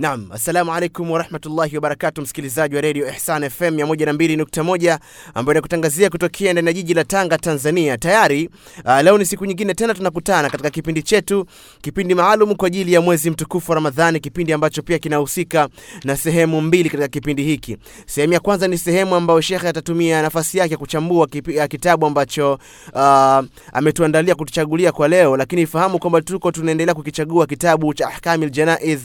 Naam, assalamu alaikum warahmatullahi wabarakatu, msikilizaji wa redio Ihsan FM 102.1 ambayo inakutangazia kutokea ndani ya jiji la Tanga, Tanzania. Tayari uh, leo ni siku nyingine tena tunakutana katika kipindi chetu, kipindi maalum kwa ajili ya mwezi mtukufu wa Ramadhani, kipindi ambacho pia kinahusika na sehemu mbili katika kipindi hiki. Sehemu ya kwanza ni sehemu ambayo shekhe atatumia nafasi yake kuchambua kipi, uh, kitabu ambacho uh, ametuandalia kutuchagulia kwa leo, lakini fahamu kwamba tuko tunaendelea kukichagua kitabu cha Ahkamil Janaiz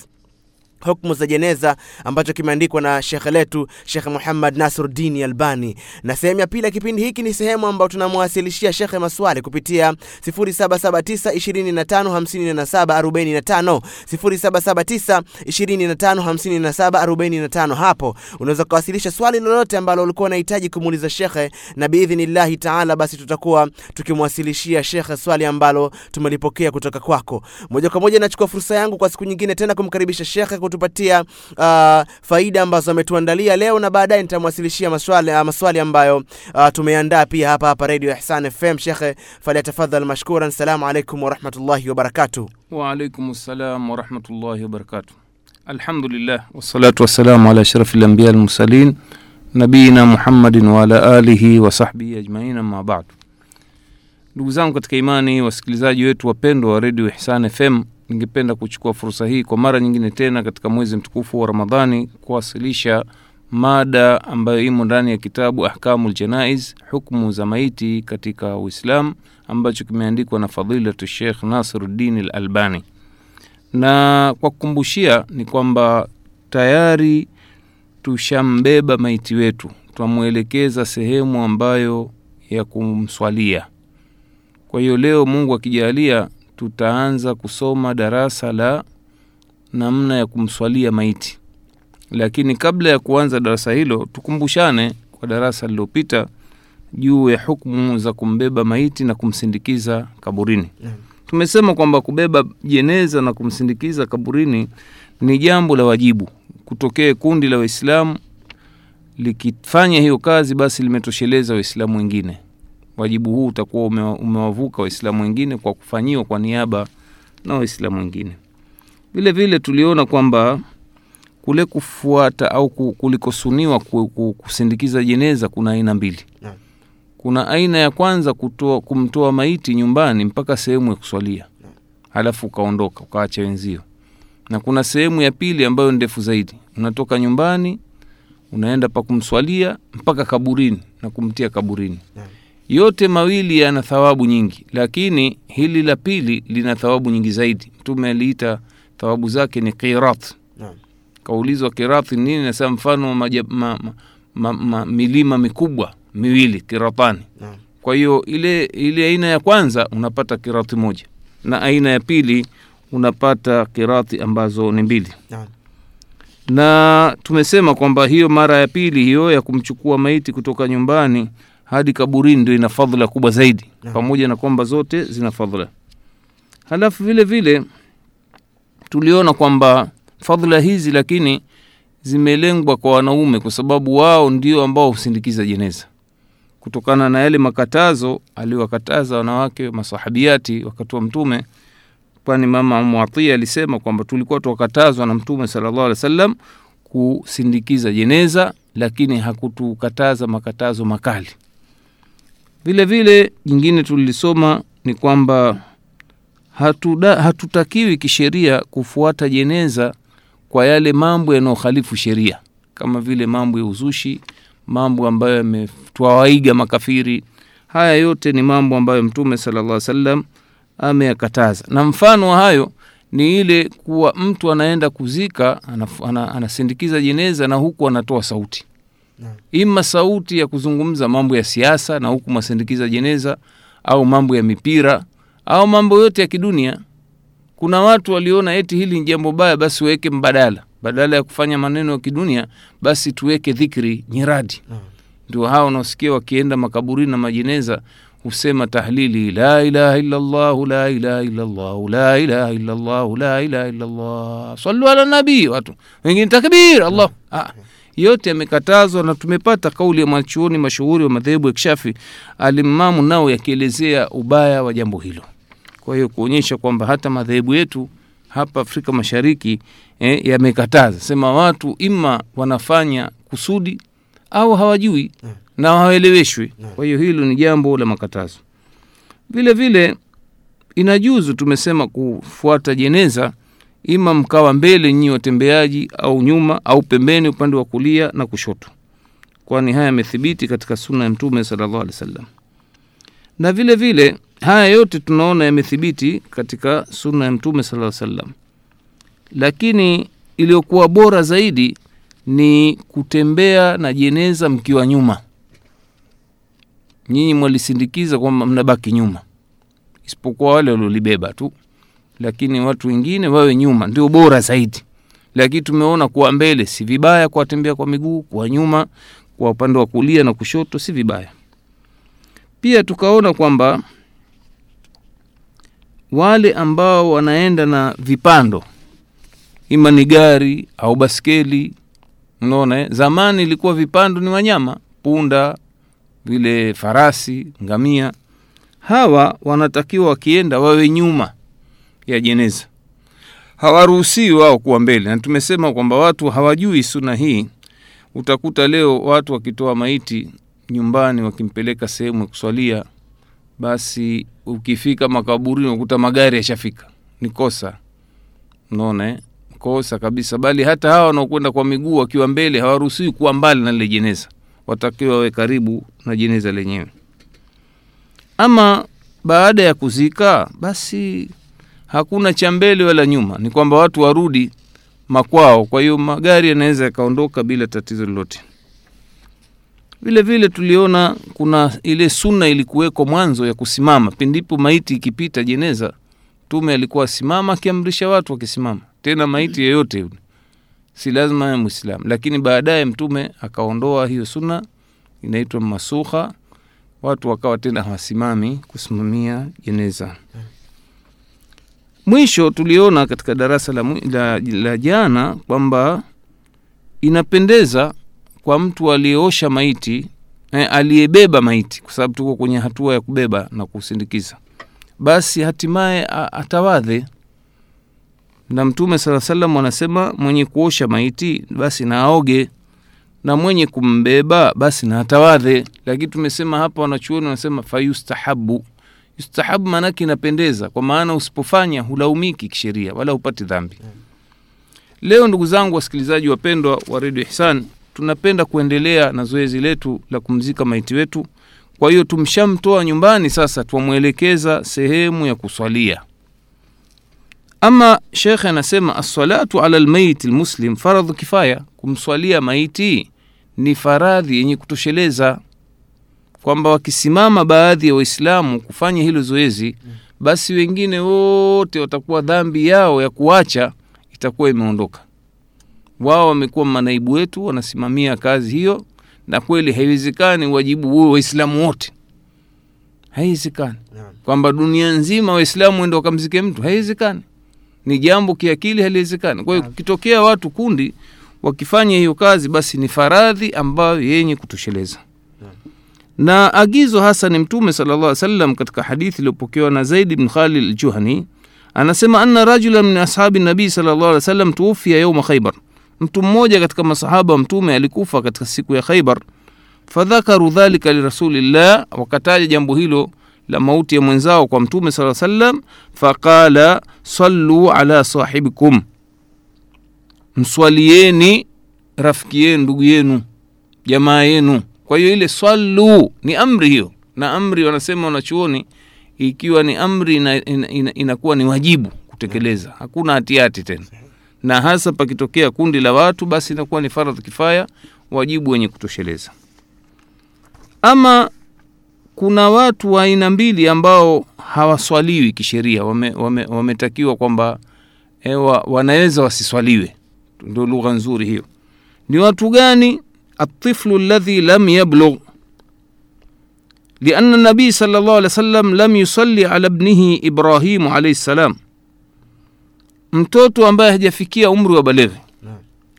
hukmu za jeneza ambacho kimeandikwa na shekhe letu Shekhe Muhammad Nasruddin Albani. Na sehemu ya pili ya kipindi hiki ni sehemu ambayo tunamwasilishia shekhe maswali kupitia 0779255745 0779255745. Hapo unaweza ukawasilisha swali lolote ambalo ulikuwa unahitaji kumuuliza shekhe, na biidhnillahi taala, basi tutakuwa tukimwasilishia shekhe swali ambalo tumelipokea kutoka kwako moja kwa moja. Nachukua fursa yangu kwa siku nyingine tena kumkaribisha shekhe kutupatia uh, faida ambazo ametuandalia leo, na baadaye nitamwasilishia maswali, uh, maswali ambayo uh, tumeandaa pia hapa hapa Radio Ihsan FM. Shekhe, tafadhali mashkuran. Salamu alaykum wa rahmatullahi wa barakatuh. Wa alaykum salam warahmatullahi wabarakatuh. Alhamdulillah wassalatu wassalamu ala ashrafi lambiya almursalin nabiyina Muhammadin wa ala alihi wa sahbihi ajmain, amma ba'd. Ndugu zangu katika imani, wasikilizaji wetu wapendwa wa Radio Ihsan FM, ningependa kuchukua fursa hii kwa mara nyingine tena katika mwezi mtukufu wa Ramadhani kuwasilisha mada ambayo imo ndani ya kitabu Ahkamul Janaiz, hukmu za maiti katika Uislamu, ambacho kimeandikwa na fadilatu Sheikh Nasiruddin al Albani. Na kwa kukumbushia ni kwamba tayari tushambeba maiti wetu, twamwelekeza sehemu ambayo ya kumswalia. Kwa hiyo leo Mungu akijalia tutaanza kusoma darasa la namna ya kumswalia maiti, lakini kabla ya kuanza darasa hilo tukumbushane kwa darasa lililopita juu ya hukmu za kumbeba maiti na kumsindikiza kaburini. Tumesema kwamba kubeba jeneza na kumsindikiza kaburini ni jambo la wajibu. Kutokee kundi la Waislamu likifanya hiyo kazi, basi limetosheleza Waislamu wengine wajibu huu utakuwa umewavuka Waislamu wengine kwa kufanyiwa kwa niaba na Waislamu wengine. Vile vile tuliona kwamba kule kufuata au kulikosuniwa kusindikiza jeneza kuna aina mbili. Kuna aina ya kwanza kutoa, kumtoa maiti nyumbani mpaka sehemu ya kuswalia, halafu ukaondoka ukaacha wenzio, na kuna sehemu ya pili ambayo ndefu zaidi, unatoka nyumbani unaenda pa kumswalia mpaka kaburini na kumtia kaburini yote mawili yana thawabu nyingi, lakini hili la pili lina thawabu nyingi zaidi. Mtume aliita thawabu zake ni qirat. Kaulizwa qirat nini, nasema mfano ma, ma, ma, ma, milima mikubwa miwili kiratani. Kwa hiyo ile, ile aina ya kwanza unapata kirati moja na aina ya pili unapata kirati ambazo ni mbili na tumesema kwamba hiyo mara ya pili hiyo ya kumchukua maiti kutoka nyumbani hadi kaburini ndio ina fadhila kubwa zaidi na, pamoja na kwamba zote zina fadhila. Halafu vile vile tuliona kwamba fadhila hizi lakini zimelengwa kwa wanaume, kwa sababu wao ndio ambao husindikiza jeneza, kutokana na yale makatazo aliwakataza wanawake masahabiati wakati wa Mtume, kwani mama Muatia alisema kwamba tulikuwa tuwakatazwa na Mtume sallallahu alaihi wasallam kusindikiza jeneza, lakini hakutukataza makatazo makali. Vile vile jingine tulilisoma ni kwamba hatuda, hatutakiwi kisheria kufuata jeneza kwa yale mambo yanayohalifu sheria, kama vile mambo ya uzushi, mambo ambayo yametwawaiga makafiri. Haya yote ni mambo ambayo Mtume sallallahu alaihi wasallam ameyakataza, na mfano hayo ni ile kuwa mtu anaenda kuzika, anasindikiza jeneza na huku anatoa sauti ima sauti ya kuzungumza mambo ya siasa na huku masindikiza jeneza au mambo ya mipira au mambo yote ya kidunia. Kuna watu waliona eti hili ni jambo baya, basi weke mbadala, badala ya kufanya maneno ya kidunia, basi tuweke dhikri nyiradi. Ndio hawa wanaosikia wakienda makaburini na majeneza husema tahlili la ilaha illallahu la ilaha illallahu la ilaha illallahu la ilaha illallah sallu ala nabii, watu. Wengine takbir Allah. Ah yote yamekatazwa, na tumepata kauli ya mwanachuoni mashuhuri wa madhehebu ya Kishafi Alimamu nao yakielezea ubaya wa jambo hilo. Kwa hiyo kuonyesha kwamba hata madhehebu yetu hapa Afrika Mashariki eh, yamekataza sema watu ima wanafanya kusudi au hawajui na hawaeleweshwi. Kwa hiyo hilo ni jambo la makatazo. Vile vile inajuzu tumesema kufuata jeneza, ima mkawa mbele nyinyi watembeaji, au nyuma au pembeni, upande wa kulia na kushoto, kwani haya yamethibiti katika sunna ya Mtume sallallahu alaihi wasallam. Na vile vile haya yote tunaona yamethibiti katika sunna ya Mtume sallallahu alaihi wasallam, lakini iliyokuwa bora zaidi ni kutembea na jeneza mkiwa nyuma. Nyinyi mwalisindikiza kwamba mnabaki nyuma, isipokuwa wale waliolibeba tu, lakini watu wengine wawe nyuma, ndio bora zaidi. Lakini tumeona kuwa mbele si vibaya, kuwatembea kwa miguu, kuwa nyuma, kwa upande wa kulia na kushoto si vibaya. Pia tukaona kwamba wale ambao wanaenda na vipando, ima ni gari au baskeli Unaona, eh? Zamani ilikuwa vipando ni wanyama, punda, vile farasi, ngamia. Hawa wanatakiwa wakienda wawe nyuma ya jeneza, hawaruhusiwi wao kuwa mbele. Na tumesema kwamba watu hawajui suna hii. Utakuta leo watu wakitoa maiti nyumbani, wakimpeleka sehemu ya kuswalia, basi ukifika makaburini unakuta magari yashafika. Ni kosa, unaona eh? kosa kabisa, bali hata hawa wanaokwenda kwa miguu wakiwa mbele hawaruhusiwi kuwa mbali na lile jeneza, watakiwa wawe karibu na jeneza lenyewe. Ama baada ya kuzika, basi hakuna cha mbele wala nyuma, ni kwamba watu warudi makwao. Kwa hiyo magari yanaweza yakaondoka bila tatizo lolote. Vile vile tuliona kuna ile sunna ilikuwekwa mwanzo ya kusimama pindipo maiti ikipita jeneza. Mtume alikuwa asimama akiamrisha watu wakisimama tena maiti yeyote yule, si lazima ya Mwislamu. Lakini baadaye Mtume akaondoa hiyo sunna, inaitwa masukha, watu wakawa tena hawasimami kusimamia jeneza. Mwisho tuliona katika darasa la, la, la jana kwamba inapendeza kwa mtu aliyeosha maiti eh, aliyebeba maiti, kwa sababu tuko kwenye hatua ya kubeba na kusindikiza, basi hatimaye atawadhe na Mtume sala salam anasema mwenye kuosha maiti basi na aoge, na mwenye kumbeba basi na atawadhe. Lakini tumesema hapa, wanachuoni wanasema fayustahabu. Yustahabu maanake inapendeza, kwa maana usipofanya hulaumiki kisheria wala hupati dhambi. Leo ndugu zangu wasikilizaji wapendwa wa redio Ihsan, tunapenda kuendelea na zoezi letu la kumzika maiti wetu. Kwa hiyo tumshamtoa nyumbani, sasa twamwelekeza sehemu ya kuswalia. Ama shekhe anasema assalatu ala lmaiti lmuslim faradhu kifaya, kumswalia maiti ni faradhi yenye kutosheleza, kwamba wakisimama baadhi ya Waislamu kufanya hilo zoezi, basi wengine wote watakuwa dhambi yao ya kuacha itakuwa imeondoka. Wao wamekuwa manaibu wetu, wanasimamia kazi hiyo, na kweli haiwezekani wajibu huo Waislamu wote, haiwezekani kwamba dunia nzima Waislamu wende wakamzike mtu, haiwezekani ni jambo kiakili haliwezekani. Kwa hiyo kukitokea watu kundi wakifanya hiyo kazi, basi ni faradhi ambayo yenye kutosheleza. Na agizo hasa ni Mtume sallallahu alaihi wasallam katika hadithi iliyopokewa na Zaid bin Khalid al-Juhani anasema, anna rajulan min ashabi nabii sallallahu alaihi wasallam tuufia yauma Khaybar, mtu mmoja katika masahaba wa Mtume alikufa katika siku ya Khaybar. Fadhakaru dhalika lirasulillah, wakataja jambo hilo la mauti ya mwenzao kwa Mtume sallallahu alaihi wasallam. faqala sallu ala sahibikum, mswalieni rafiki yenu, ndugu yenu, jamaa yenu. Kwa hiyo ile swallu ni amri hiyo, na amri wanasema wanachuoni, ikiwa ni amri ina, ina, ina, inakuwa ni wajibu kutekeleza, hakuna hatihati tena, na hasa pakitokea kundi la watu, basi inakuwa ni faradhi kifaya, wajibu wenye kutosheleza. Ama kuna watu wa aina mbili ambao hawaswaliwi kisheria, wametakiwa wame, wame kwamba ewa, wanaweza wasiswaliwe. Ndio lugha nzuri hiyo. Ni watu gani? Atiflu لم lam لأن النبي nabii الله عليه وسلم lam يصلي ala ابنه Ibrahimu alaihi salam, mtoto ambaye hajafikia umri wa balighi,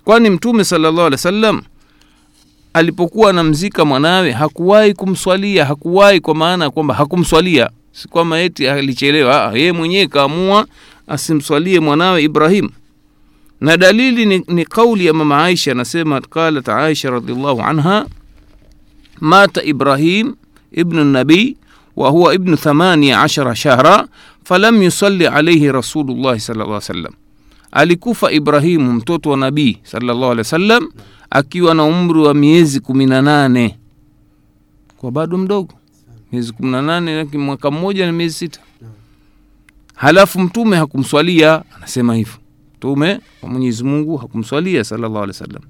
kwani Mtume sallallahu alaihi wasallam alipokuwa anamzika mwanawe hakuwahi kumswalia, hakuwahi kwa maana ya kwamba hakumswalia, si kwamba eti alichelewa. Yeye mwenyewe kaamua asimswalie mwanawe ibrahim na dalili ni, ni kauli ya mama aisha anasema qalat aisha radiallahu anha mata ibrahim ibnu nabii wa huwa ibnu thamania ashara shahra falam yusali alaihi rasulullahi sala salam alikufa ibrahimu mtoto wa nabii salllahu alih wa sallam akiwa na umri wa miezi kumi na nane kwa bado mdogo. Miezi kumi na nane mwaka mmoja na miezi sita. Halafu mtume hakumswalia anasema hivyo. Mtume wa Mwenyezi Mungu hakumswalia sallallahu alaihi wasallam.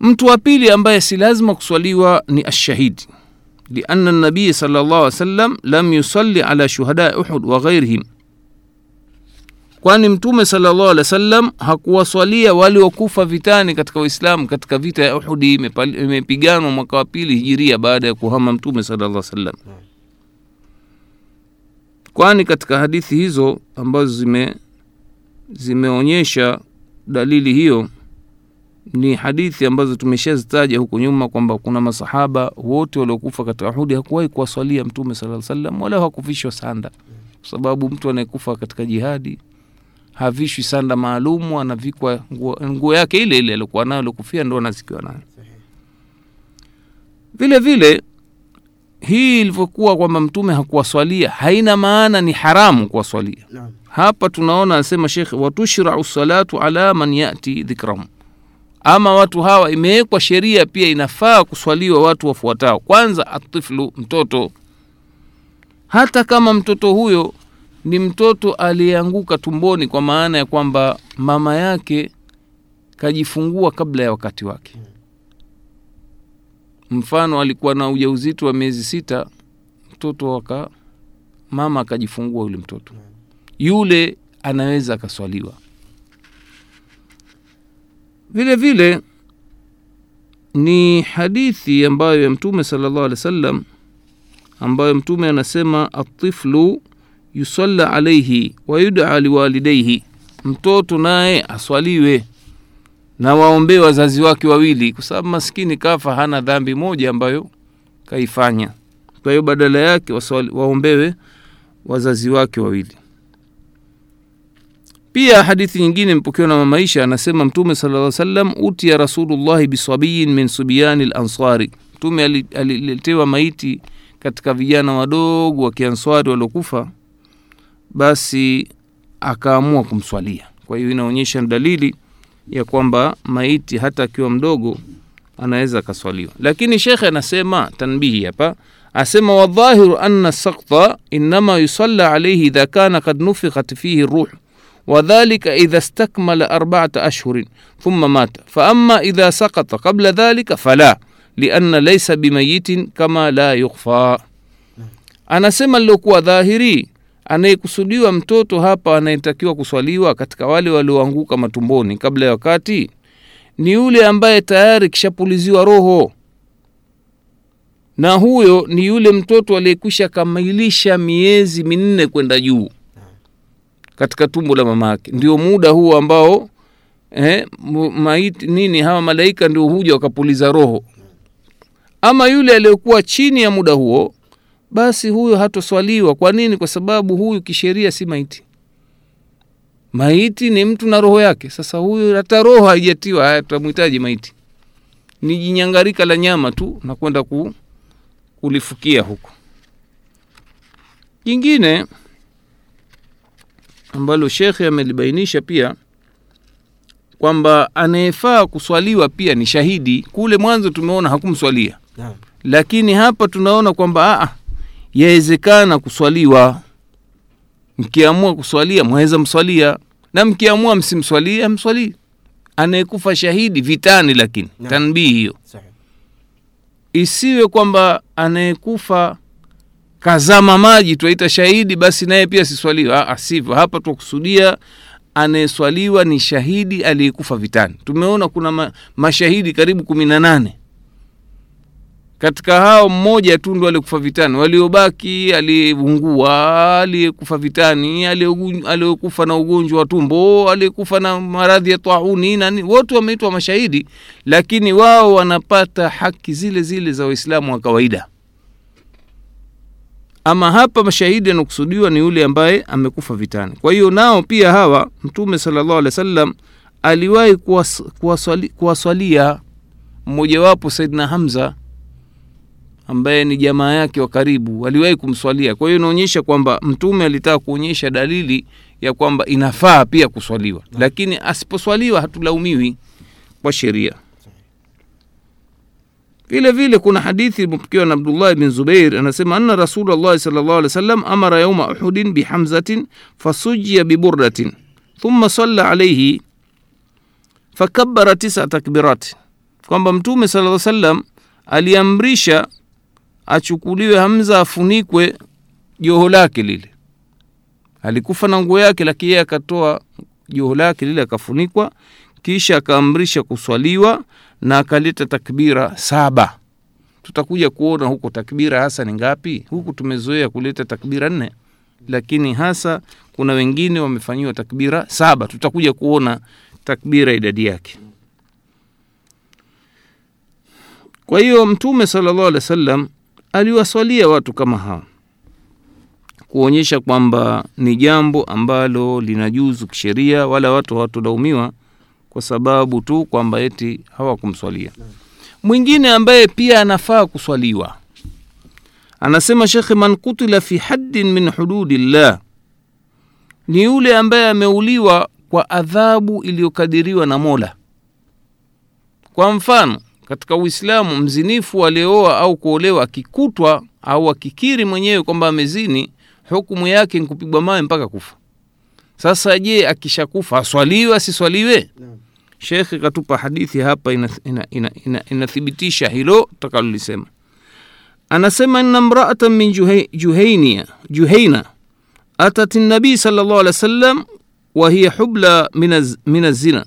Mtu wa pili ambaye si lazima kuswaliwa ni ashahidi, lianna nabii sallallahu alaihi wasallam lam yusalli ala shuhadai Uhud wa ghairihim, kwani Mtume sallallahu alaihi wasallam hakuwaswalia waliokufa vitani katika Waislamu katika vita ya Uhudi imepiganwa mwaka wa pili hijiria baada ya kuhama Mtume sallallahu alaihi wasallam, kwani katika hadithi hizo ambazo zime zimeonyesha dalili hiyo ni hadithi ambazo tumeshazitaja huko nyuma kwamba kuna masahaba wote waliokufa katika hudi hakuwahi kuwaswalia mtume sala salam wala hakuvishwa sanda, kwa sababu mtu anayekufa katika jihadi havishwi sanda maalumu, anavikwa nguo, nguo yake ile ile aliokuwa nayo aliokufia ndo anazikiwa nayo. Vile vile hii ilivyokuwa kwamba mtume hakuwaswalia haina maana ni haramu kuwaswalia. Hapa tunaona anasema shekhe watushrau salatu ala man yati dhikrahum ama watu hawa imewekwa sheria pia inafaa kuswaliwa watu wafuatao. Kwanza atiflu mtoto. Hata kama mtoto huyo ni mtoto aliyeanguka tumboni kwa maana ya kwamba mama yake kajifungua kabla ya wakati wake mfano alikuwa na ujauzito wa miezi sita mtoto waka mama akajifungua yule mtoto. Yule anaweza akaswaliwa. Vile vile ni hadithi ambayo ya mtume sala llahu alehi wa sallam ambayo mtume anasema atiflu yusalla alaihi wayudaa liwalidaihi mtoto naye aswaliwe na waombee wazazi wake wawili kwa sababu maskini kafa hana dhambi moja ambayo kaifanya. Kwa hiyo badala yake waombewe wazazi wake wawili. Pia hadithi nyingine mpokewa na mamaisha anasema mtume sala lla salam utia rasulullahi bisabiyin min subiyani lansari mtume aliletewa maiti katika vijana wadogo wa kianswari waliokufa basi akaamua kumswalia. Kwa hiyo inaonyesha dalili ya kwamba maiti hata akiwa mdogo anaweza akaswaliwa lakini shekhe anasema tanbihi hapa asema wadhahiru anna sakta inama yusalla alaihi idha kana kad nufikhat fihi ruh وذلك إذا استكمل أربعة أشهر ثم مات فأما إذا سقط قبل ذلك فلا لأن ليس بميت كما لا يخفى anasema lilokuwa dhahiri anayekusudiwa mtoto hapa anayetakiwa kuswaliwa katika wale walioanguka matumboni kabla ya wakati ni yule ambaye tayari kishapuliziwa roho. Na huyo ni yule mtoto aliyekwisha kamilisha miezi minne kwenda juu katika tumbo la mama yake. Ndio muda huo ambao eh, maiti nini hawa malaika ndio huja wakapuliza roho. Ama yule aliyekuwa chini ya muda huo basi huyo hatoswaliwa kwa nini? Kwa sababu huyu kisheria si maiti. Maiti ni mtu na roho yake. Sasa huyu hata roho haijatiwa haya tutamhitaji maiti. Ni jinyangarika la nyama tu na kwenda ku, kulifukia huko. Jingine ambalo shekhe amelibainisha pia kwamba anayefaa kuswaliwa pia ni shahidi. Kule mwanzo tumeona hakumswalia. Lakini hapa tunaona kwamba aa, yawezekana kuswaliwa. Mkiamua kuswalia mwaweza mswalia. Na mkiamua msimswalia mswalii anayekufa shahidi vitani lakini no. tanbii hiyo. Isiwe kwamba anayekufa kazama maji twaita shahidi basi naye pia siswaliwe Ah, ah, sivyo. Hapa twakusudia anayeswaliwa ni shahidi aliyekufa vitani. Tumeona kuna ma, mashahidi karibu kumi na nane katika hao mmoja tu ndo aliyekufa vitani. Waliobaki aliyeungua aliyekufa vitani aliyekufa na ugonjwa wa tumbo aliyekufa na maradhi ya tauni nani wote wameitwa mashahidi lakini wao wanapata haki zile zile za waislamu wa kawaida. Ama hapa mashahidi anakusudiwa ni yule ambaye amekufa vitani. Kwa hiyo nao pia hawa mtume salllah alih wa sallam aliwahi kuwaswalia kuwaswali- mmojawapo saidna hamza ambaye ni jamaa yake wa karibu aliwahi kumswalia. Kwa hiyo inaonyesha kwamba mtume alitaka kuonyesha dalili ya kwamba inafaa pia kuswaliwa. Lakini asiposwaliwa hatulaumiwi kwa sheria. Vile vile kuna hadithi imepokewa na abdullahi bin zubair anasema anna rasulllahi salllah alih wasallam amara yauma uhudin bihamzatin fasujia biburdatin thumma salla alaihi fakabara tisa takbirati kwamba mtume sala salam aliamrisha achukuliwe hamza afunikwe joho lake lile. Alikufa na nguo yake lakini yeye akatoa joho lake lile akafunikwa kisha akaamrisha kuswaliwa na akaleta takbira saba. Tutakuja kuona huko takbira hasa ni ngapi. Huku tumezoea kuleta takbira nne lakini hasa kuna wengine wamefanyiwa takbira saba. Tutakuja kuona takbira idadi yake. Kwa hiyo mtume salllah alih wa sallam aliwaswalia watu kama hawa kuonyesha kwamba ni jambo ambalo linajuzu kisheria wala watu hawatulaumiwa kwa sababu tu kwamba eti hawakumswalia. Mwingine ambaye pia anafaa kuswaliwa anasema shekhe man kutila fi haddin min hududillah ni yule ambaye ameuliwa kwa adhabu iliyokadiriwa na mola. Kwa mfano katika Uislamu, mzinifu aliyeoa au kuolewa akikutwa au akikiri mwenyewe kwamba amezini, hukumu yake ni kupigwa mawe mpaka kufa. Sasa je, akishakufa aswaliwe asiswaliwe? No. Shekhe katupa hadithi hapa inathibitisha hilo takalolisema. Anasema inna mraatan min juhainia, Juhaina atat nabii sallallahu alaihi wasallam wa hiya hubla min azina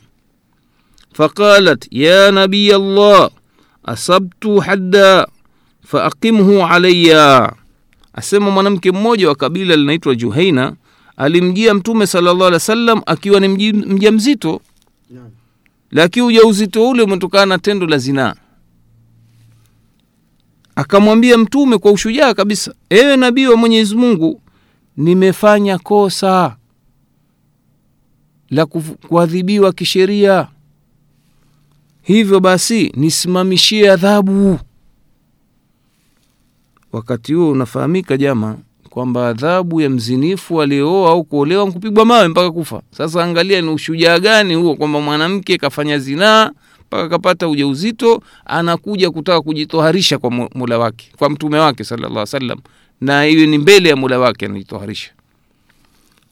faqalat ya nabiy Allah asabtu hadda faaqimhu alaya asema mwanamke mmoja wa kabila linaitwa juhaina alimjia mtume sallallahu wa sallam akiwa ni mja mzito lakini ujauzito ule umetokana na tendo la zinaa. Akamwambia mtume kwa ushujaa kabisa ewe nabii wa mwenyezi mungu nimefanya kosa la kuadhibiwa kisheria hivyo basi nisimamishie adhabu. Wakati huo unafahamika jama kwamba adhabu ya mzinifu aliyeoa au kuolewa nkupigwa mawe mpaka kufa. Sasa angalia ni ushujaa gani huo kwamba mwanamke kafanya zinaa mpaka kapata ujauzito anakuja kutaka kujitoharisha kwa mula wake kwa mtume wake sallallahu salam na iwe ni mbele ya mula wake anajitoharisha.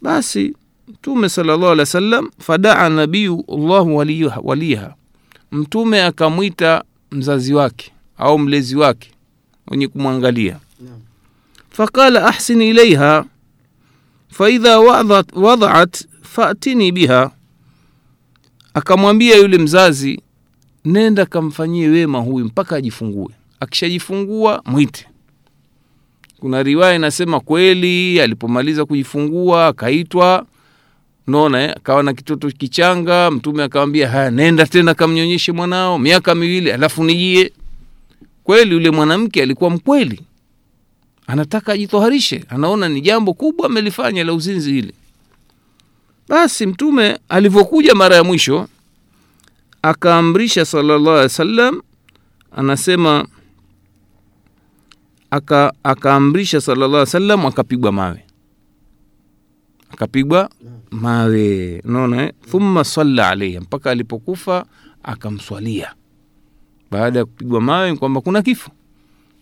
Basi mtume salllah alih wa sallam fadaa nabiyu llahu waliha mtume akamwita mzazi wake au mlezi wake mwenye kumwangalia. Faqala ahsin ilaiha faidha wadaat faatini fatini biha. Akamwambia yule mzazi nenda kamfanyie wema huyu mpaka ajifungue. Akishajifungua mwite. Kuna riwaya inasema kweli alipomaliza kujifungua akaitwa naona eh, akawa na kitoto kichanga mtume akamwambia haya nenda tena kamnyonyeshe mwanao miaka miwili alafu nijie. Kweli yule mwanamke alikuwa mkweli. Anataka ajitoharishe anaona ni jambo kubwa amelifanya la uzinzi hili. Basi mtume alivyokuja mara ya mwisho akaamrisha sallallahu alaihi wasallam anasema aka akaamrisha sallallahu alaihi wasallam akapigwa mawe. Akapigwa mawe. Naona eh? thumma salla alaiha mpaka alipokufa akamswalia. Baada ya kupigwa mawe kwamba kuna kifo.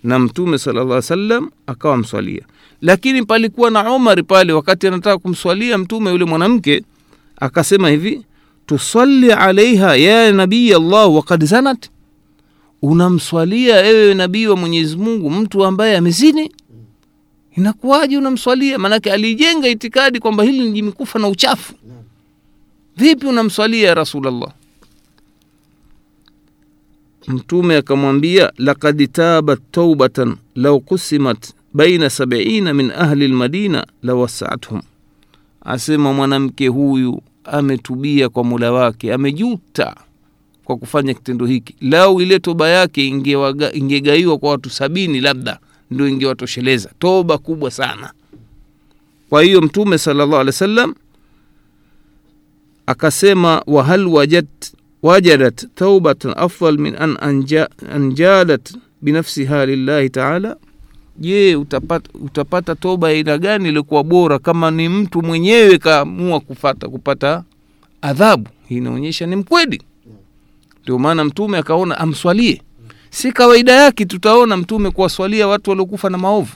Na mtume sallallahu alaihi wasallam akawa mswalia lakini palikuwa na umari pale wakati anataka kumswalia mtume yule mwanamke akasema hivi tusalli alaiha ya nabii allah wakad zanat. Unamswalia ewe nabii wa mwenyezi mungu mtu ambaye amezini inakuwaje unamswalia? Maanake alijenga itikadi kwamba hili ni jimikufa na uchafu. Vipi unamswalia ya rasulllah mtume akamwambia lakad tabat taubatan lau kusimat baina sabiina min ahli lmadina lawasaathum. Asema mwanamke huyu ametubia kwa mula wake amejuta kwa kufanya kitendo hiki. Lau ile toba yake ingegaiwa ingegaiwa kwa watu sabini labda ndio ingewatosheleza toba kubwa sana. Kwa hiyo mtume salllah alih wa sallam akasema wahal wajad, wajadat taubatan afdal min an anja, anjalat binafsiha lillahi taala? Je utapata, utapata toba aina gani iliokuwa bora kama ni mtu mwenyewe kaamua kufata kupata adhabu? Hii inaonyesha ni mkweli. Ndio maana mtume akaona amswalie si kawaida yake tutaona mtume kuwaswalia watu waliokufa na maovu.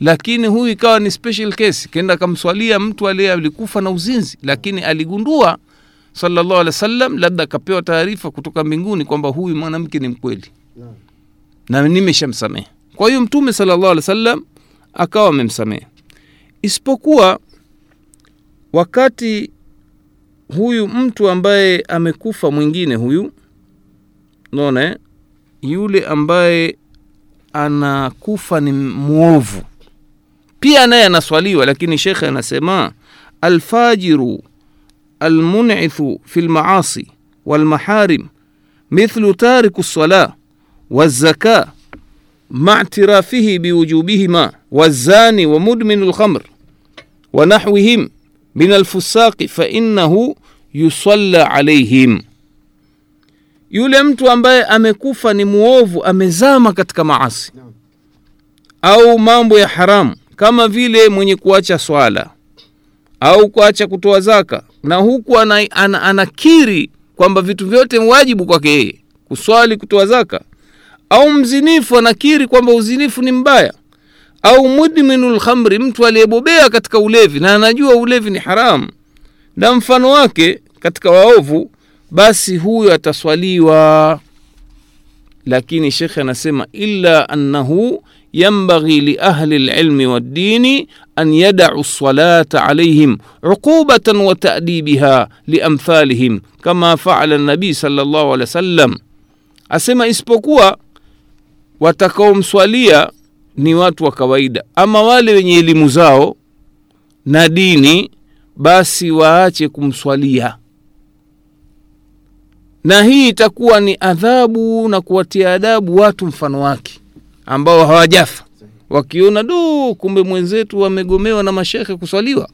Lakini huyu ikawa ni special case. Kenda akamswalia mtu aliye alikufa na uzinzi. Lakini aligundua sallallahu alaihi wasallam labda akapewa taarifa kutoka mbinguni kwamba huyu mwanamke ni mkweli. Na nimeshamsamehe. Kwa hiyo mtume sallallahu alaihi wasallam akawa amemsamehe. Isipokuwa wakati huyu mtu ambaye amekufa mwingine huyu naona eh? yule ambaye anakufa ni mwovu pia naye anaswaliwa lakini shekhe anasema alfajiru almunithu fi lmaasi walmaharim mithlu tariku lsala والزكاة مع اعترافه بوجوبهما والزاني ومدمن الخمر ونحوهم من الفساق فإنه يصلى عليهم yule mtu ambaye amekufa ni muovu amezama katika maasi. Au mambo ya haramu kama vile mwenye kuacha swala au kuacha kutoa zaka. Na huku anakiri ana, ana, ana kwamba vitu vyote wajibu kwake yeye kuswali kutoa zaka. Au mzinifu anakiri kwamba uzinifu ni mbaya. Au mudminu lkhamri mtu aliyebobea katika ulevi na anajua ulevi ni haramu. Na mfano wake katika waovu basi huyo ataswaliwa. Lakini shekhe anasema illa annahu yambaghi liahli lilmi waddini an yadau lsalata alaihim uqubatan wa taadibiha liamthalihim kama faala nabii salllah alehi wa sallam. Asema isipokuwa watakaomswalia ni watu wa kawaida ama wale wenye elimu zao na dini basi waache kumswalia na hii itakuwa ni adhabu na kuwatia adabu watu mfano wake ambao hawajafa. Wakiona du kumbe mwenzetu wamegomewa na mashekhe kuswaliwa.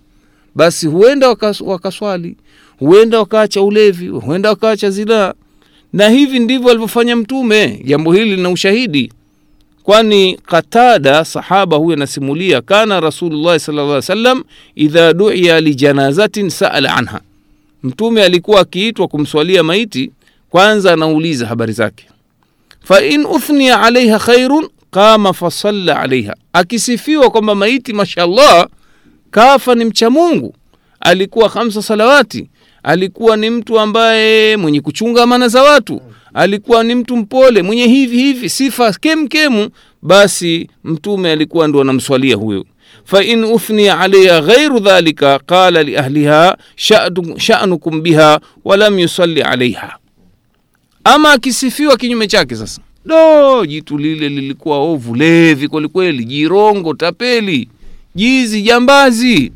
Basi huenda wakas, wakaswali huenda wakaacha ulevi huenda wakaacha zinaa. Na hivi ndivyo alivyofanya mtume jambo hili lina ushahidi. Kwani qatada sahaba huyo anasimulia kana rasulullahi sala llah salam idha duia lijanazatin saala anha. Mtume alikuwa akiitwa kumswalia maiti kwanza anauliza habari zake. Fain uthnia alaiha khairun qama fasalla alaiha akisifiwa kwamba maiti mashallah kafa ni mcha mungu. Alikuwa hamsa salawati. Alikuwa ni mtu ambaye mwenye kuchunga amana za watu. Alikuwa ni mtu mpole mwenye hivi hivi sifa kemkemu basi mtume alikuwa ndo anamswalia huyo. Fain uthnia alaiha ghairu dhalika qala liahliha sha'nukum biha walam yusalli alaiha ama akisifiwa kinyume chake sasa. Do jitu lile lilikuwa ovu levi kwelikweli jirongo tapeli jizi jambazi.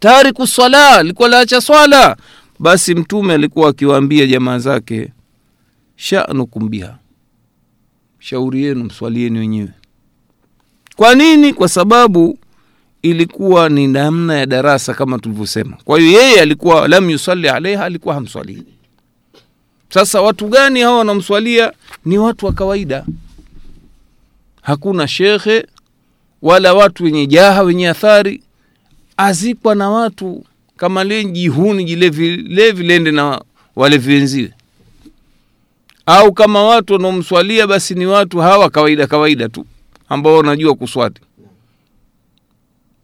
Tariku swala likuwa laacha swala. Basi mtume alikuwa akiwaambia jamaa zake shanukum biha shauri yenu mswalieni wenyewe. Kwa nini? Kwa sababu ilikuwa ni namna ya darasa kama tulivyosema. Kwa hiyo yeye alikuwa lam yusalli alaiha alikuwa hamswalii sasa watu gani hawa wanamswalia? Ni watu wa kawaida. Hakuna shekhe wala watu wenye jaha wenye athari. Azikwa na watu kama le jihuni jilevi lende na walevi wenziwe au kama watu wanaomswalia basi ni watu hawa kawaida kawaida tu ambao wanajua kuswati.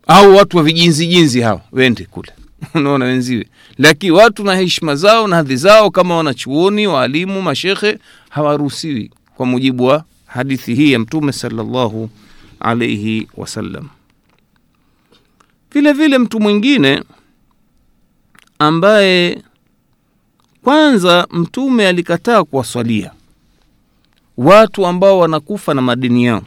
Au watu wa vijinzi jinzi hawa wende kule unaona wenziwe. Lakini watu na heshima zao na hadhi zao kama wanachuoni waalimu mashekhe hawaruhusiwi kwa mujibu wa hadithi hii ya mtume salllahu alaihi wasallam. Vile vile mtu mwingine ambaye kwanza mtume alikataa kuwaswalia watu ambao wanakufa na madini yao.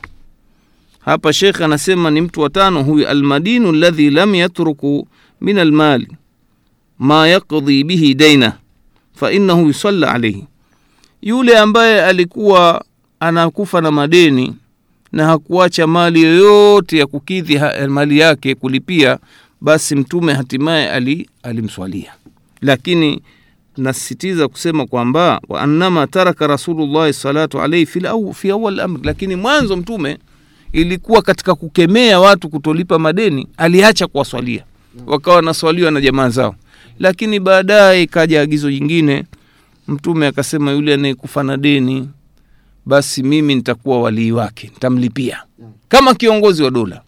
Hapa shekhe anasema ni mtu watano huyu almadinu ladhi lam yatruku min almali ma yakdhi bihi daina fainahu yusalla alaihi yule ambaye alikuwa anakufa na madeni na hakuacha mali yoyote ya kukidhi mali yake kulipia basi mtume hatimaye ali, alimswalia lakini nasisitiza kusema kwamba waannama taraka rasulullahi salatu alaihi fi, fi awal amri lakini mwanzo mtume ilikuwa katika kukemea watu kutolipa madeni aliacha kuwaswalia wakawa wanaswaliwa na jamaa zao. Lakini baadaye ikaja agizo jingine mtume akasema yule anayekufa na deni basi mimi nitakuwa walii wake nitamlipia. Kama kiongozi wa dola.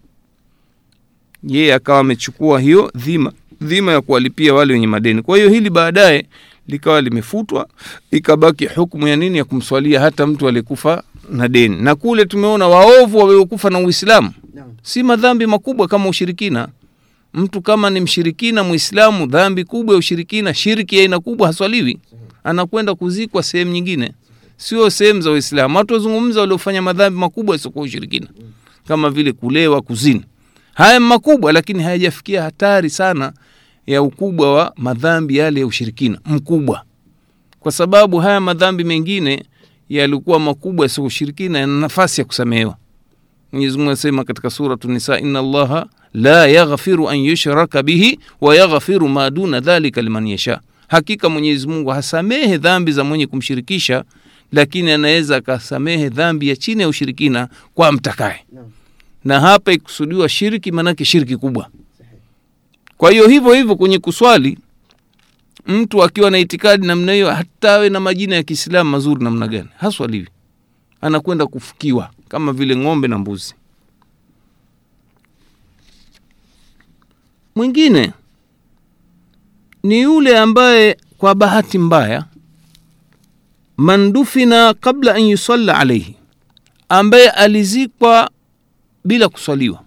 Yeye akawa amechukua hiyo dhima dhima ya kuwalipia wale wenye madeni. Kwa hiyo hili baadaye likawa limefutwa ikabaki hukmu ya nini? Ya kumswalia hata mtu aliyekufa na deni. Na kule tumeona waovu waliokufa na uislamu. Si madhambi makubwa kama ushirikina mtu kama ni mshirikina mwislamu dhambi kubwa ya ushirikina shirki aina kubwa haswaliwi. Anakwenda kuzikwa sehemu nyingine. Sio sehemu za waislamu. Watu wazungumza waliofanya madhambi makubwa yasiokuwa ushirikina. Kama vile kulewa kuzini. Haya makubwa lakini hayajafikia hatari sana ya ukubwa wa madhambi yale ya ushirikina. Mkubwa. Kwa sababu haya madhambi mengine yalikuwa makubwa yasio ushirikina yana nafasi ya kusamehewa. Mwenyezimungu anasema katika suratu nisa inna allaha la yaghfiru an yushraka bihi wa yaghfiru ma duna dhalika liman yasha. Hakika mwenyezi mungu hasamehe dhambi za mwenye kumshirikisha lakini anaweza akasamehe dhambi ya chini ya ushirikina kwa mtakaye na hapa ikusudiwa shirki maanake shirki kubwa. Kwa hiyo hivyo hivyo kwenye kuswali mtu akiwa na itikadi namna hiyo hata awe na majina ya kiislamu mazuri namna gani haswaliwi. Anakwenda kufukiwa kama vile ng'ombe na mbuzi mwingine. Ni yule ambaye kwa bahati mbaya mandufina kabla an yusalla alaihi ambaye alizikwa bila kuswaliwa